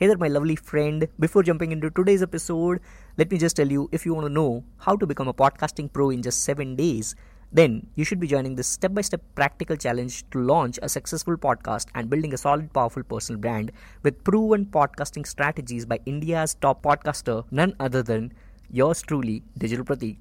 Hey there, my lovely friend. Before jumping into today's episode, let me just tell you if you want to know how to become a podcasting pro in just seven days, then you should be joining this step by step practical challenge to launch a successful podcast and building a solid, powerful personal brand with proven podcasting strategies by India's top podcaster, none other than yours truly, Digital Pratik.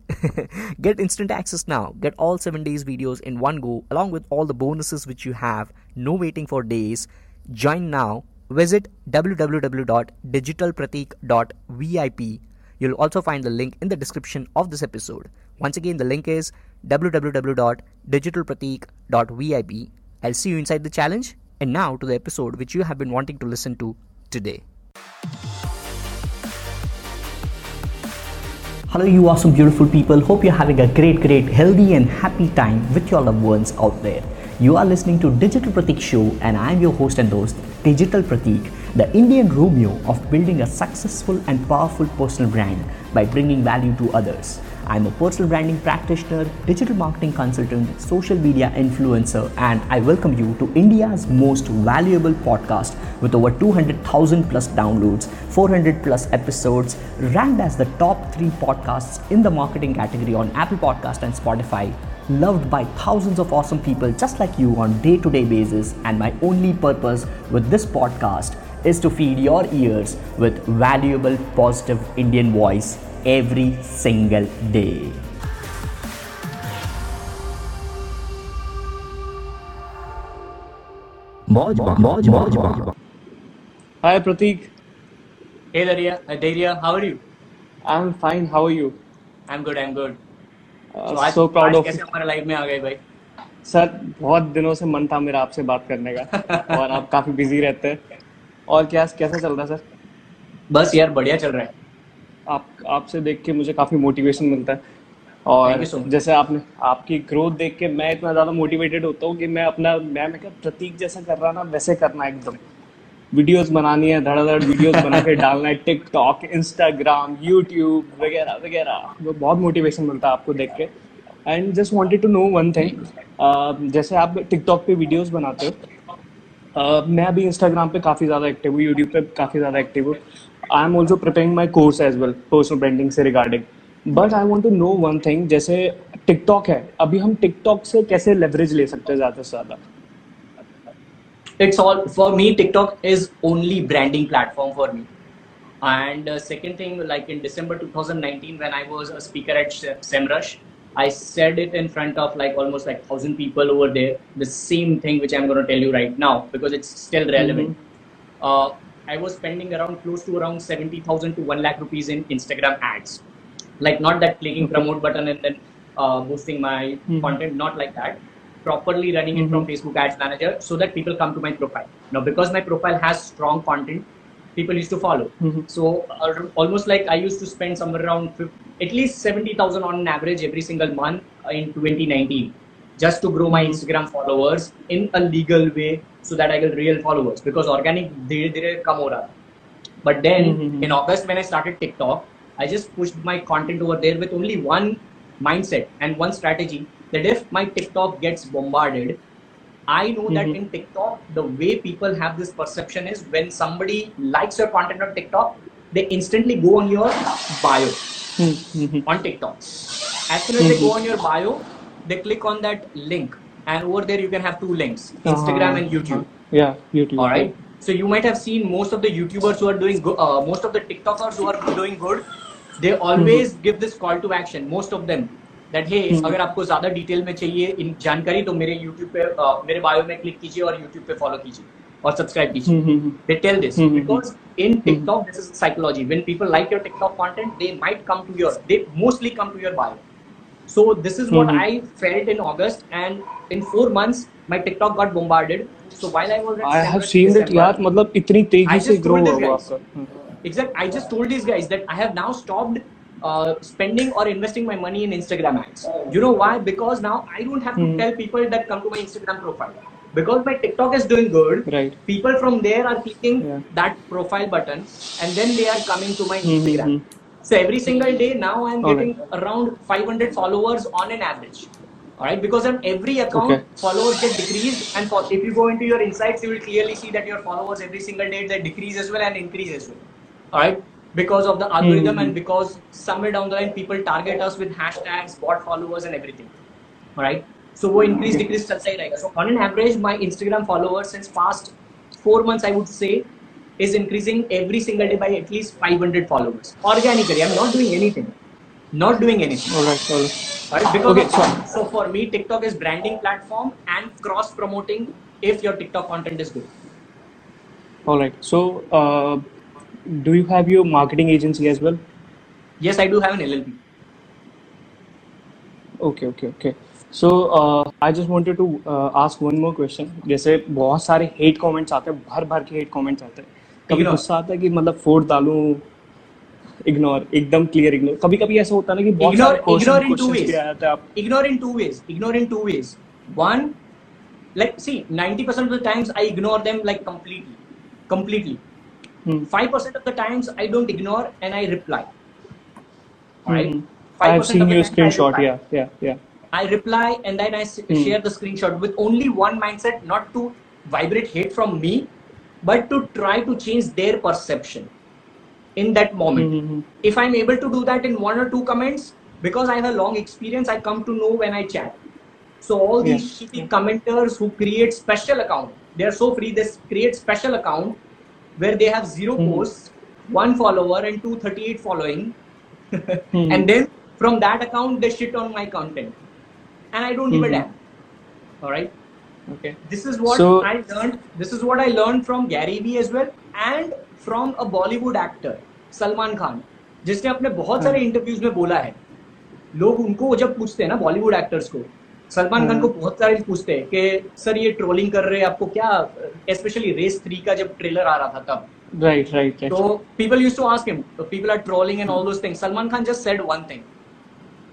Get instant access now. Get all 7 days videos in one go along with all the bonuses which you have. No waiting for days. Join now. Visit www.digitalpratik.vip. You'll also find the link in the description of this episode. Once again, the link is www.digitalpratik.vip. I'll see you inside the challenge. And now to the episode which you have been wanting to listen to today. Hello, you awesome, beautiful people. Hope you're having a great, great, healthy, and happy time with your loved ones out there. You are listening to Digital Pratik Show, and I'm your host and host, Digital Pratik, the Indian Romeo of building a successful and powerful personal brand by bringing value to others. I'm a personal branding practitioner, digital marketing consultant, social media influencer, and I welcome you to India's most valuable podcast with over 200,000 plus downloads, 400 plus episodes, ranked as the top three podcasts in the marketing category on Apple Podcast and Spotify. Loved by thousands of awesome people just like you on day to day basis, and my only purpose with this podcast is to feed your ears with valuable, positive Indian voice every single day. Hi Pratik, Hey Dhairya, uh, Dhairya, how are you? I'm fine. How are you? I'm good, I'm good. Uh, So आज of कैसे हमारे life में आ गए भाई? Sir बहुत दिनों से मन था मेरा आपसे बात करने का और आप काफ़ी बिज़ी रहते हैं। और क्या कैसा चल रहा है सर? बस यार बढ़िया चल रहा है। आप आपसे देख के मुझे काफ़ी मोटिवेशन मिलता है। और जैसे आपने आपकी ग्रोथ देख के मैं इतना ज़्यादा मोटिवेटेड होता हूँ कि मैं अपना मैं मैं क्या प्रतीक जैसा कर रहा ना वैसे करना एकदम। वीडियोस बनानी है धड़ाधड़ वीडियोस बना के डालना है टिकटॉक इंस्टाग्राम यूट्यूब वगैरह वगैरह। वो बहुत मोटिवेशन मिलता है आपको देख के। And just wanted to know one thing जैसे आप टिकटॉक पे वीडियोस बनाते हो uh, मैं अभी इंस्टाग्राम पे काफ़ी ज़्यादा एक्टिव हूँ यूट्यूब पे काफ़ी ज़्यादा एक्टिव हूँ। I am also preparing my course as well personal branding से regarding but I want to know one thing जैसे टिकटॉक है अभी हम टिकटॉक से कैसे लेवरेज ले सकते हैं ज़्यादा से ज़्यादा? It's all for me tiktok is only branding platform for me. And uh, second thing like in december 2019 when i was a speaker at Se- semrush i said it in front of like almost like 1000 people over there the same thing which i'm going to tell you right now because it's still relevant. Uh, i was spending around close to around 70000 to 1 lakh rupees in instagram ads. Like not that clicking promote button and then uh, boosting my content not like that properly running it from mm-hmm. Facebook Ads Manager so that people come to my profile. Now, because my profile has strong content, people used to follow. Mm-hmm. So uh, almost like I used to spend somewhere around 50, at least 70,000 on an average every single month uh, in 2019 just to grow my mm-hmm. Instagram followers in a legal way so that I get real followers because organic they didn't come over. But then mm-hmm. in August when I started TikTok, I just pushed my content over there with only one mindset and one strategy that if my TikTok gets bombarded, I know mm-hmm. that in TikTok, the way people have this perception is when somebody likes your content on TikTok, they instantly go on your bio mm-hmm. on TikTok. As soon as mm-hmm. they go on mm-hmm. your bio, they click on that link, and over there you can have two links: ah. Instagram uh-huh. and YouTube. Yeah, YouTube. All right. So you might have seen most of the YouTubers who are doing go- uh, most of the TikTokers who are doing good. They always mm-hmm. give this call to action. Most of them, that हे अगर आपको ज़्यादा detail में चाहिए इन जानकारी तो मेरे YouTube पे uh, मेरे बायो में क्लिक कीजिए और यूट्यूब पे फॉलो कीजिए और सब्सक्राइब कीजिए। They tell this because in TikTok this is psychology when people like your TikTok content they might come to your they mostly come to your bio so this is what I felt in August and in 4 months my TikTok got bombarded so while I was I have seen that यार मतलब इतनी तेज़ी से grow हुआ आपका exact I just told this guys that I have now stopped uh, spending or investing my money in Instagram ads. You know why? Because now I don't have to hmm. tell people that come to my Instagram profile. Because my TikTok is doing good, Right. people from there are clicking Yeah. that profile button and then they are coming to my hmm, hmm, Instagram. So every single day now I'm Alright. getting around 500 followers on an average. All right, because on every account, Okay. followers get decreased, and for, if you go into your insights, you will clearly see that your followers every single day they decrease as well and increase as well. All right, because of the algorithm Mhm. and because somewhere down the line people target us with hashtags, bot followers, and everything. All right, so वो increase decrease चलता ही रहेगा. So on an average, my Instagram followers since past four months, I would say, is increasing every single day by at least 500 followers organically. I'm not doing anything. Not doing anything. All right, all right. Right? Because Okay, of- so- so for me, TikTok is branding platform and cross promoting if your TikTok content is good. All right. So, uh, do you have your marketing agency as well? Yes i do have an llp okay okay okay. So I just wanted to ask one more question जैसे बहुत सारे hate comments आते हैं भर भर के hate comments आते हैं। कभी गुस्सा आता है कि मतलब फोड़ डालू इग्नोर एकदम क्लियर इग्नोर कभी कभी ऐसा होता है ना कि बहुत ignore ignore in two ways ignore in two ways ignore in two ways one like see 90% of the times I ignore them like completely completely Hmm. 5% of the times I don't ignore and I reply. 5% I've seen your screenshot. Yeah, yeah, yeah. I reply and then I s- Hmm. share the screenshot with only one mindset, not to vibrate hate from me, but to try to change their perception in that moment. Mhm. If I'm able to do that in one or two comments, because I have a long experience, I come to know when I chat. So all these Yeah. shitty commenters who create special account, they are so free. They create special account where they have 0 Mhm. posts, one follower, and 238 following, Mhm. and then from that account they shit on my content and i don't give a Mhm. damn all right Okay. this is what So- i learned this is what i learned from gary vee as well and from a bollywood actor Salman Khan जिसने अपने बहुत सारे interviews में बोला है लोग उनको जब पूछते हैं ना बॉलीवुड एक्टर्स को सलमान खान हाँ। को बहुत सारे पूछते हैं कि सर ये ट्रोलिंग कर रहे हैं आपको क्या स्पेशली रेस थ्री का जब ट्रेलर आ रहा था तब? राइट राइट तो people use to ask him तो people are trolling and all those things Salman Khan just said one thing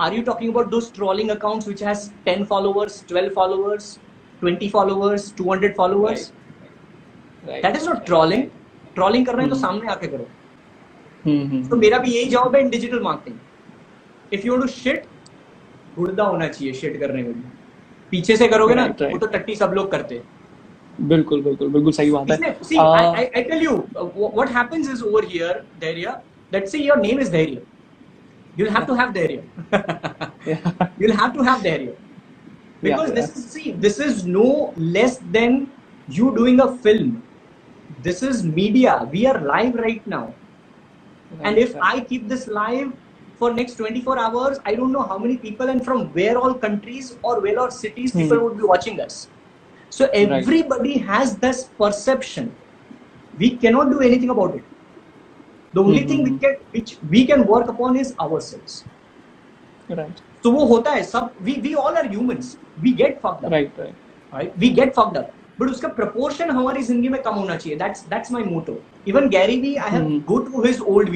are you talking about those trolling accounts which has 10 followers 12 followers 20 followers 200 followers that is not trolling trolling कर रहे हैं तो hmm. सामने आके करो। हम्म तो मेरा भी यही जॉब है digital marketing if you want to shit गुर्दा होना चाहिए शेड करने के लिए पीछे से करोगे ना वो तो टट्टी सब लोग करते। बिल्कुल बिल्कुल बिल्कुल सही बात है। I tell you what happens is over here Dhairya let's say your name is Dhairya you have to have dhairya you have to have dhairya because this is see this is no less than you doing a film this is media we are live right now and if I keep this live for next 24 hours, I don't know how many people and from where all countries or where all cities Hmm. people would be watching us. So everybody has this perception. We cannot do anything about it. The only thing we Hmm. can which we can work upon is ourselves. right So वो होता है सब we we all are humans. We get fucked up. right right right? We get fucked up. But उसका proportion हमारी जिंदगी में कम होना चाहिए. That's that's my motto. Even Gary Vee, I have Hmm. go to his old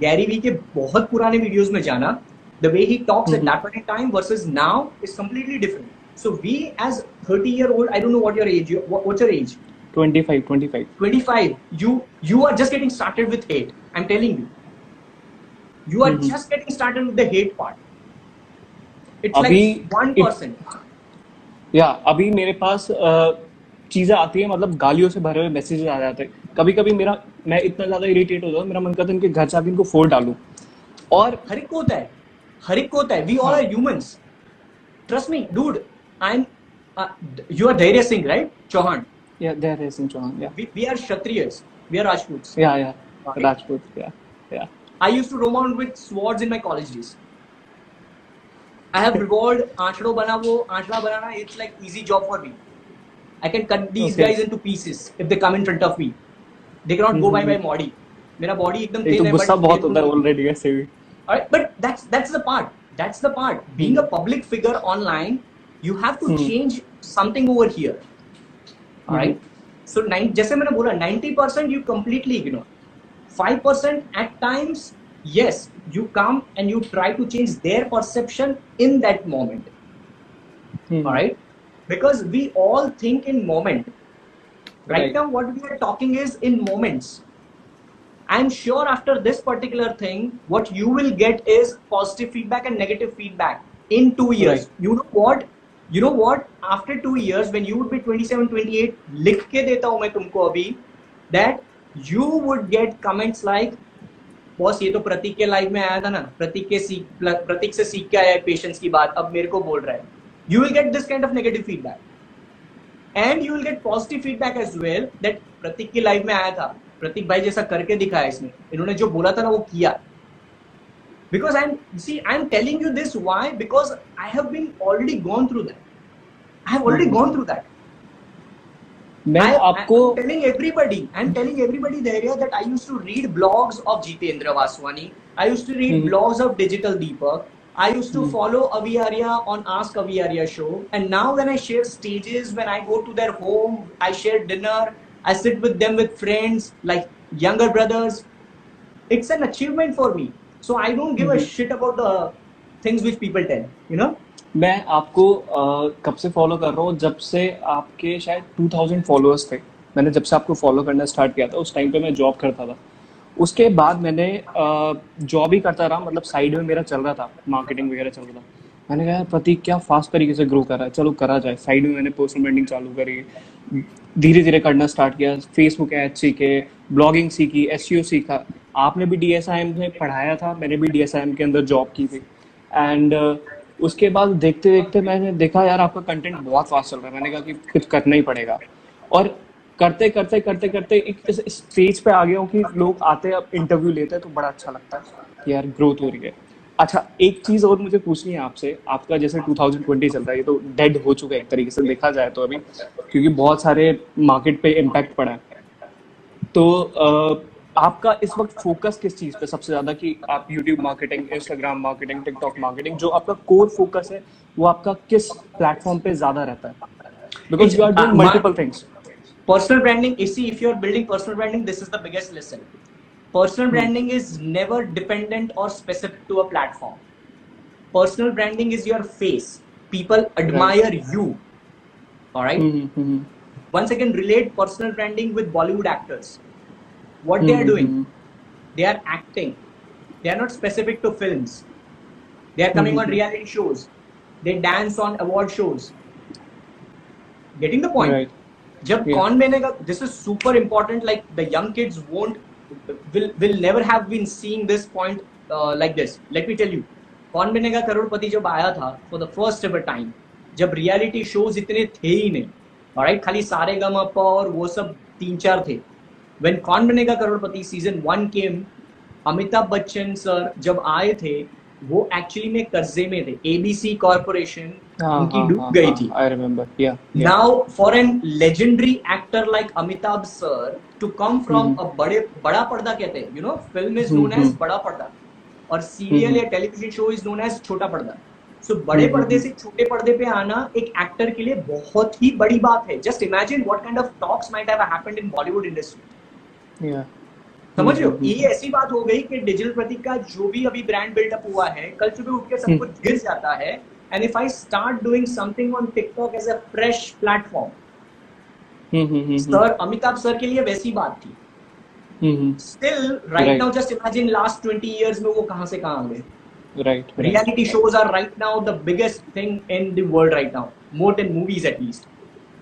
Gary Vee के बहुत पुराने वीडियोस में जाना the way he talks at that point in time versus now is completely different so we age 30 year old I don't know what your age what your age 25 25 25 you you are just getting started with hate I am telling you you are just getting started with the hate part it's like 1% या अभी मेरे पास चीज़ें आती है मतलब गालियों से भरे हुए मैसेजेस आ जाते हैं। कभी कभी मेरा मैं इतना ज़्यादा इरिटेट हूँ मेरा मन करता है इनके घर जाके इनको फोड़ डालूं। और हर एक को होता है हर एक को होता है। We all. Are humans trust me dude I am you are Dhairya Singh right Chauhan या देयर इज़ इन चौहान या we are Kshatriyas we are Rajput या या Right. राजपूत या या I use to roam out with swords in my college days. I have revolved आंचड़ो बना वो आंचड़ा बनाना it's like easy job for me. I can cut these Okay. guys into pieces if they come in front of me. They can not go by my body मेरा body एकदम तेज तो है गुस्सा बहुत होता है ऑलरेडी वैसे भी। But that's that's the part that's the part being a public figure online you have to change something over here right so nine जैसे मैंने बोला 90% you completely ignore 5% at times yes you come and you try to change their perception in that moment. Hmm. all right because we all think in moment. Right, Right. now, what we are talking is in moments. I'm sure after this particular thing, what you will get is positive feedback and negative feedback. in two years Right. you know what you know what after two years when you would be 27 28 लिख के देता हूँ मैं तुमको अभी that you would get comments like boss ये तो प्रतीक के लाइव में आया था ना प्रतीक के सीख प्रतीक से सीख के आया है पेशेंस की बात अब मेरे को बोल रहा है you will get this kind of negative feedback and you will get positive feedback as well that Prateek की लाइव में आया था प्रतीक भाई जैसा करके दिखाया इसने इन्होंने जो बोला था ना वो किया because i'm see i'm telling you this why because i have been already gone through that i have already Mhm. gone through that मैं I, आपको I'm telling everybody, I'm telling everybody the area that I used to read blogs of Jitendra Vaswani. I used to read Mhm. blogs of Digital Deepak. I used to Mhm. follow Avi Arya on Ask Avi Arya show. And now when I share stages, when I go to their home, I share dinner, I sit with them with friends, like younger brothers. It's an achievement for me. So I don't give mm-hmm. a Mhm. shit about the things which people tell, you know? मैं आपको अ, कब से follow कर रहा हूँ जब से आपके शायद 2000 फॉलोअर्स थे मैंने जब से आपको फॉलो करना स्टार्ट किया था उस टाइम पे मैं जॉब करता था उसके बाद मैंने जॉब ही करता रहा मतलब साइड में मेरा चल रहा था मार्केटिंग वगैरह चल रहा था। मैंने कहा, यार, प्रतीक, क्या फास्ट तरीके से ग्रो कर रहा है? चलो, करा जाए। साइड में मैंने पर्सनल ब्रांडिंग चालू करी। धीरे धीरे करना स्टार्ट किया। फेसबुक एड सीखे ब्लॉगिंग सीखी एस सीखा। आपने भी डी एस आई एम में पढ़ाया था, मैंने भी डी एस आई एम के अंदर जॉब की थी। एंड उसके बाद देखते देखते मैंने देखा, यार, आपका कंटेंट बहुत फास्ट चल रहा है। मैंने कहा कि कुछ करना ही पड़ेगा। और करते करते करते करते एक इस स्टेज पे आ गया हूँ कि लोग आते हैं अब इंटरव्यू लेते हैं तो बड़ा अच्छा लगता है यार ग्रोथ हो रही है। अच्छा एक चीज़ और मुझे पूछनी है आपसे। आपका जैसे 2020 चल रहा है ये तो डेड हो चुका है एक तरीके से देखा जाए तो अभी क्योंकि बहुत सारे मार्केट पे इम्पैक्ट पड़ा है। तो आपका इस वक्त फोकस किस चीज़ पे सबसे ज़्यादा कि आप YouTube marketing Instagram marketing TikTok marketing जो आपका कोर फोकस है वो आपका किस प्लेटफॉर्म पे ज़्यादा रहता है? Because you are doing multiple things personal branding you see if you're building personal branding this is the biggest lesson. Personal Hmm. branding is never dependent or specific to a platform. Personal branding is your face. People admire you. All right? Mm-hmm. once again relate personal branding with bollywood actors. What they are doing? they are acting. They are not specific to films. They are coming on Mhm. reality shows. They dance on award shows. Getting the point? Right. जब Yeah. Kaun Banega? This is super important like the young kids won't will will never have been seeing this point uh, like this. Let me tell you. कौन बनेगा करोड़पति जब आया था for the first ever time जब reality shows इतने थे ही नहीं। Alright खाली सारे गम और वो सब तीन चार थे। When Kaun Banega Crorepati? Season one came Amitabh Bachchan sir जब आए थे वो एक्चुअली में कर्जे में थे एबीसी कॉर्पोरेशन हाँ, उनकी हाँ, डूब हाँ, गई थी yeah. now for an legendary actor like amitabh sir to come from Mhm. a बड़े बड़ा पर्दा कहते हैं know film is known Mhm. as बड़ा पर्दा और सीरियल Mhm. या television show is known as छोटा पर्दा सो बड़े Mhm. पर्दे से छोटे पर्दे पे आना एक एक्टर के लिए बहुत ही बड़ी बात है just imagine what kind of talks might have happened in Bollywood industry. समझ रहे हो हम्म, ये ऐसी बात हो गई कि डिजिटल प्रतीक का जो भी अभी ब्रांड बिल्डअप हुआ है कल सुबह उठ के सब हम्म। कुछ गिर जाता है and if I start doing something on TikTok as a fresh platform sir Amitabh sir के लिए वैसी बात थी. Still right now just imagine last twenty years में वो कहाँ से कहाँ आ गए। Right. Reality shows are right now the biggest thing in the world right now more than movies at least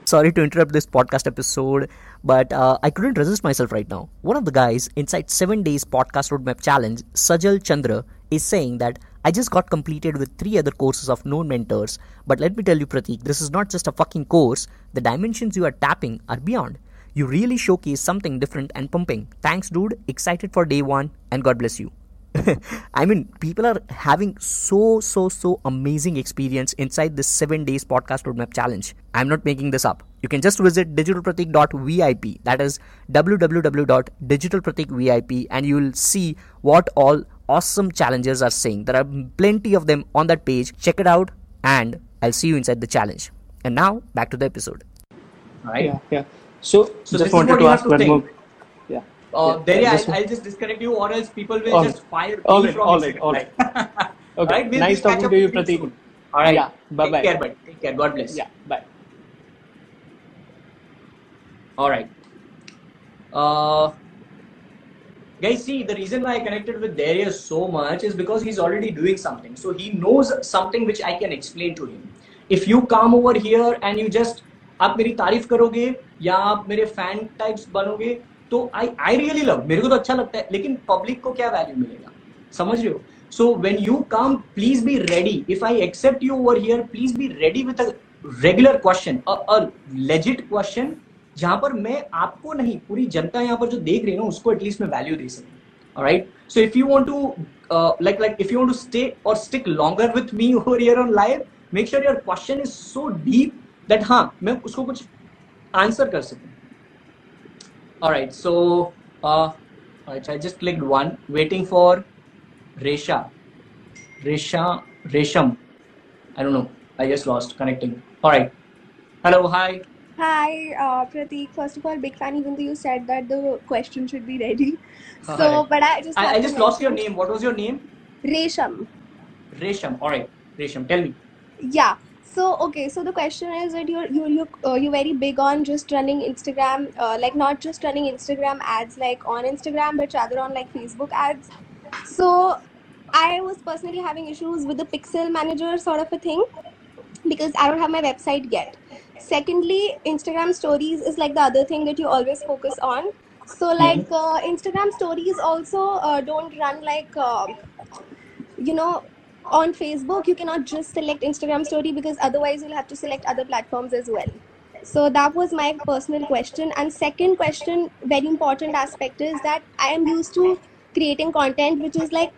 Sorry to interrupt this podcast episode, but uh, I couldn't resist myself right now. One of the guys inside 7 Days Podcast Roadmap Challenge, Sajal Chandra, is saying that I just got completed with three other courses of known mentors. But let me tell you, Pratik, this is not just a fucking course. The dimensions you are tapping are beyond. You really showcase something different and pumping. Thanks, dude. Excited for day one, and God bless you. I mean, people are having so, so, so amazing experience inside this 7 days podcast roadmap challenge. I'm not making this up. You can just visit digitalpratik.vip, that is www.digitalpratikvip, and you'll see what all awesome challenges are saying. There are plenty of them on that page. Check it out, and I'll see you inside the challenge. And now, back to the episode. Right? Yeah, yeah. So, so just wanted to ask one more. Uh, Yeah, yeah, I'll, I'll just disconnect you, or else people will All just fire All me right, from all Instagram. all right. Okay. Right, we'll- nice talking to you, Pratik. soon. All right. Yeah. Bye bye. Take care, bud. Take care. God bless. Yeah. Bye. All right. Uh, guys see the reason why i connected with darius so much is because he's already doing something so he knows something which i can explain to him if you come over here and you just आप मेरी तारीफ़ करोगे या आप मेरे fan types बनोगे तो आई I really love मेरे को तो अच्छा लगता है लेकिन पब्लिक को क्या वैल्यू मिलेगा? समझ रहे हो? So when you come please be ready if I accept you over here please be ready with a regular question legit question जहाँ पर मैं आपको नहीं पूरी जनता यहाँ पर जो देख रही है ना उसको एटलीस्ट मैं वैल्यू दे सकूँ। Alright so if you want to uh, like like if you want to stay or stick longer with me over here on live make sure your question is so deep that हाँ मैं उसको कुछ answer कर सकूँ। Alright so uh, I just clicked one. Waiting for Resha. Resha Resham. I don't know. I just lost connecting. Alright. Hello hi. Hi, uh, Pratik. First of all, big fan. Even though you said that the question should be ready, so Hi. but I just I, I just lost your name. What was your name? Resham. Resham. Alright. Resham tell me. Yeah. So okay. So the question is that you're you you uh, you're very big on just running Instagram, uh, like not just running Instagram ads like on Instagram, but rather on like Facebook ads. So I was personally having issues with the Pixel Manager sort of a thing because I don't have my website yet. Secondly, Instagram stories is like the other thing that you always focus on. So like uh, Instagram stories also uh, don't run like uh, you know on Facebook you cannot just select Instagram story because otherwise you'll have to select other platforms as well. So that was my personal question. And second question, very important aspect is that I am used to creating content which is like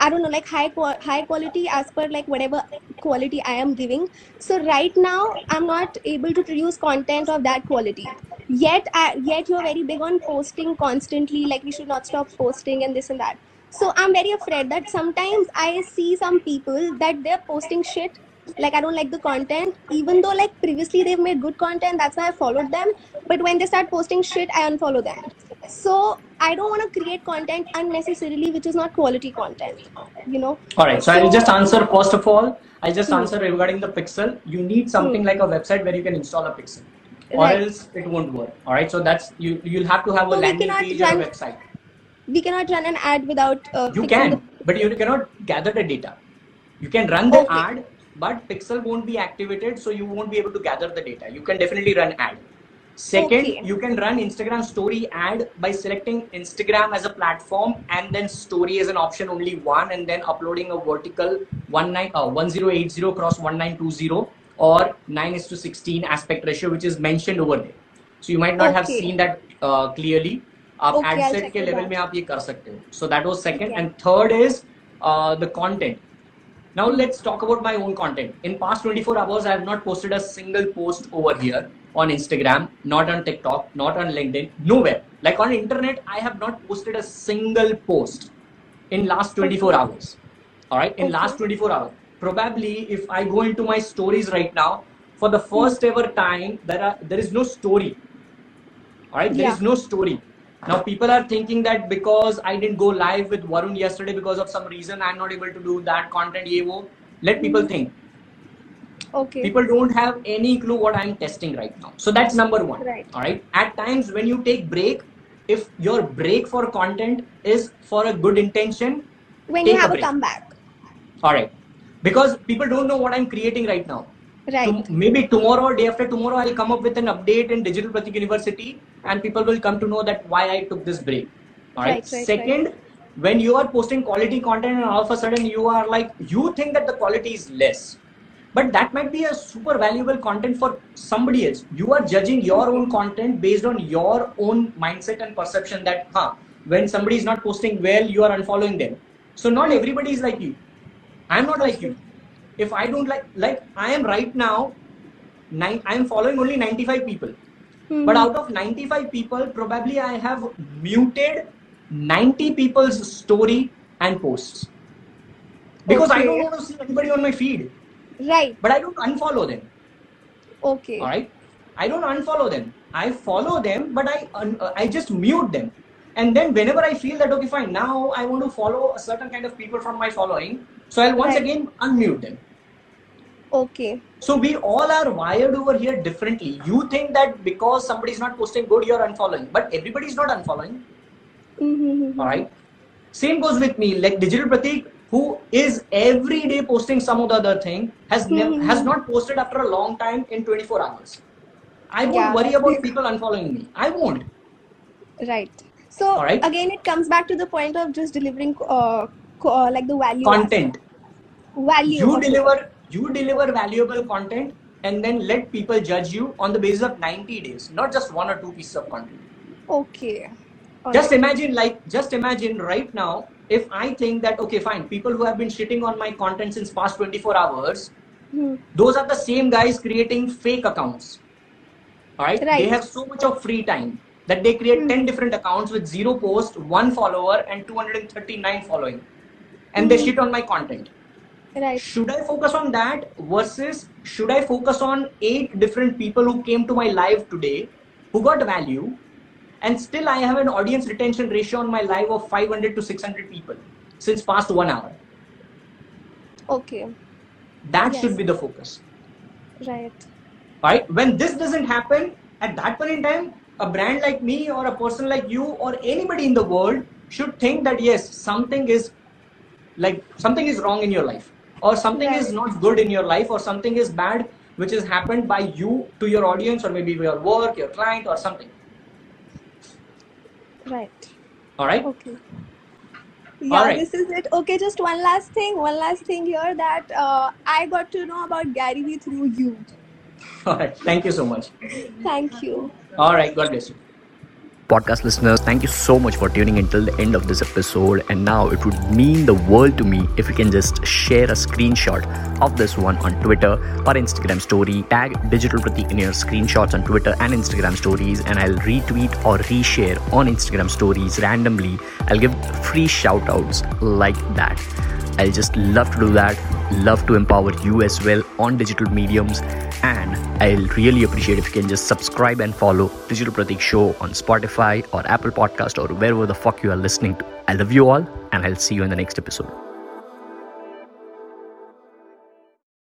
I don't know, like high high quality as per like whatever quality I am giving. So right now I'm not able to produce content of that quality. Yet, I, yet you're very big on posting constantly. Like we should not stop posting and this and that. So I'm very afraid that sometimes I see some people that they're posting shit. Like I don't like the content, even though like previously they've made good content. That's why I followed them. But when they start posting shit, I unfollow them. So I don't want to create content unnecessarily, which is not quality content. You know. All right. So I'll just answer first of all. I'll just Hmm. answer regarding the Pixel. You need something like a website where you can install a Pixel, or Right. else it won't work. All right. So that's you. You'll have to have a So we landing page or a website. We cannot run an ad without uh, You can, the- but you cannot gather the data. You can run the Okay. ad, but Pixel won't be activated, so you won't be able to gather the data. You can definitely run ad. Second, Okay. you can run Instagram story ad by selecting Instagram as a platform and then story as an option only one and then uploading a vertical 19, uh, 1080 cross 1920 or 9 is to 16 aspect ratio which is mentioned over there. So you might not have seen that uh, clearly. आप Okay, ad I'll set check के it level out. में आप ये कर सकते हो. So that was second Okay. and third is uh, the content. Now let's talk about my own content. In past 24 hours, I have not posted a single post over here on Instagram, not on TikTok, not on LinkedIn, nowhere. Like on internet, I have not posted a single post in last 24 hours. All right, in Okay. last 24 hours. Probably if I go into my stories right now, for the first ever time, there are there is no story. All right, there is Yeah. no story. Now people are thinking that because I didn't go live with Varun yesterday because of some reason I'm not able to do that content. Ye wo. Let people think. Okay. People don't have any clue what I'm testing right now. So that's number one. Right. All right. At times when you take break, if your break for content is for a good intention, when you have a break. comeback. all right. Because people don't know what I'm creating right now. Right. Maybe tomorrow or day after tomorrow i'll come up with an update in digital pratik university and people will come to know that why i took this break. All right, Right, right, second when you are posting quality content and all of a sudden you are like you think that the quality is less. But that might be a super valuable content for somebody else. You are judging your own content based on your own mindset and perception that huh when somebody is not posting well you are unfollowing them. So not everybody is like you. I'm not like you if I don't like like I am right now, nine I am following only 95 people. Mhm. But out of 95 people, probably I have muted 90 people's story and posts. Because I don't want to see anybody on my feed. Right. But I don't unfollow them. Okay. Alright? I don't unfollow them. I follow them, but I un- uh, I just mute them. And then whenever I feel that okay fine, now I want to follow a certain kind of people from my following, so I'll once Right. again unmute them. Okay. So we all are wired over here differently. You think that because somebody is not posting good, you're unfollowing, but everybody's not unfollowing. Mm-hmm. All right. Same goes with me. Like Digital Pratik, who is every day posting some or the other thing, has Mhm. has not posted after a long time in 24 hours. I won't Yeah, worry about people unfollowing me. I won't. Right. So right. again, it comes back to the point of just delivering uh, uh, like the value Content. value. You deliver you deliver valuable content and then let people judge you on the basis of 90 days, not just one or two pieces of content. Okay. All just right. imagine like just imagine right now if i think that okay fine people who have been shitting on my content since past 24 hours Hmm. those are the same guys creating fake accounts all right, Right. they have so much of free time that they create Hmm. 10 different accounts with zero post one follower and 239 following and they Hmm. shit on my content Right. should i focus on that versus should i focus on eight different people who came to my live today who got value and still i have an audience retention ratio on my live of 500 to 600 people since past one hour Okay. that Yes. should be the focus Right. right when this doesn't happen at that point in time a brand like me or a person like you or anybody in the world should think that yes something is like something is wrong in your life or something is not good in your life or something is bad which has happened by you to your audience or maybe your work your client or something Right. all right Okay. Yeah, this is it. Okay, just one last thing. One last thing here that uh, I got to know about Gary Vee through you. all right thank you so much Thank you. all right god bless you podcast listeners, thank you so much for tuning in till the end of this episode. And now it would mean the world to me if you can just share a screenshot of this one on Twitter or Instagram story. Tag Digital Pratik in your screenshots on Twitter and Instagram stories, and I'll retweet or reshare on Instagram stories randomly. I'll give free shout outs like that. I'll just love to do that. Love to empower you as well on digital mediums. And I'll really appreciate if you can just subscribe and follow Digital Pratik Show on Spotify or Apple Podcast or wherever the fuck you are listening to. I love you all and I'll see you in the next episode.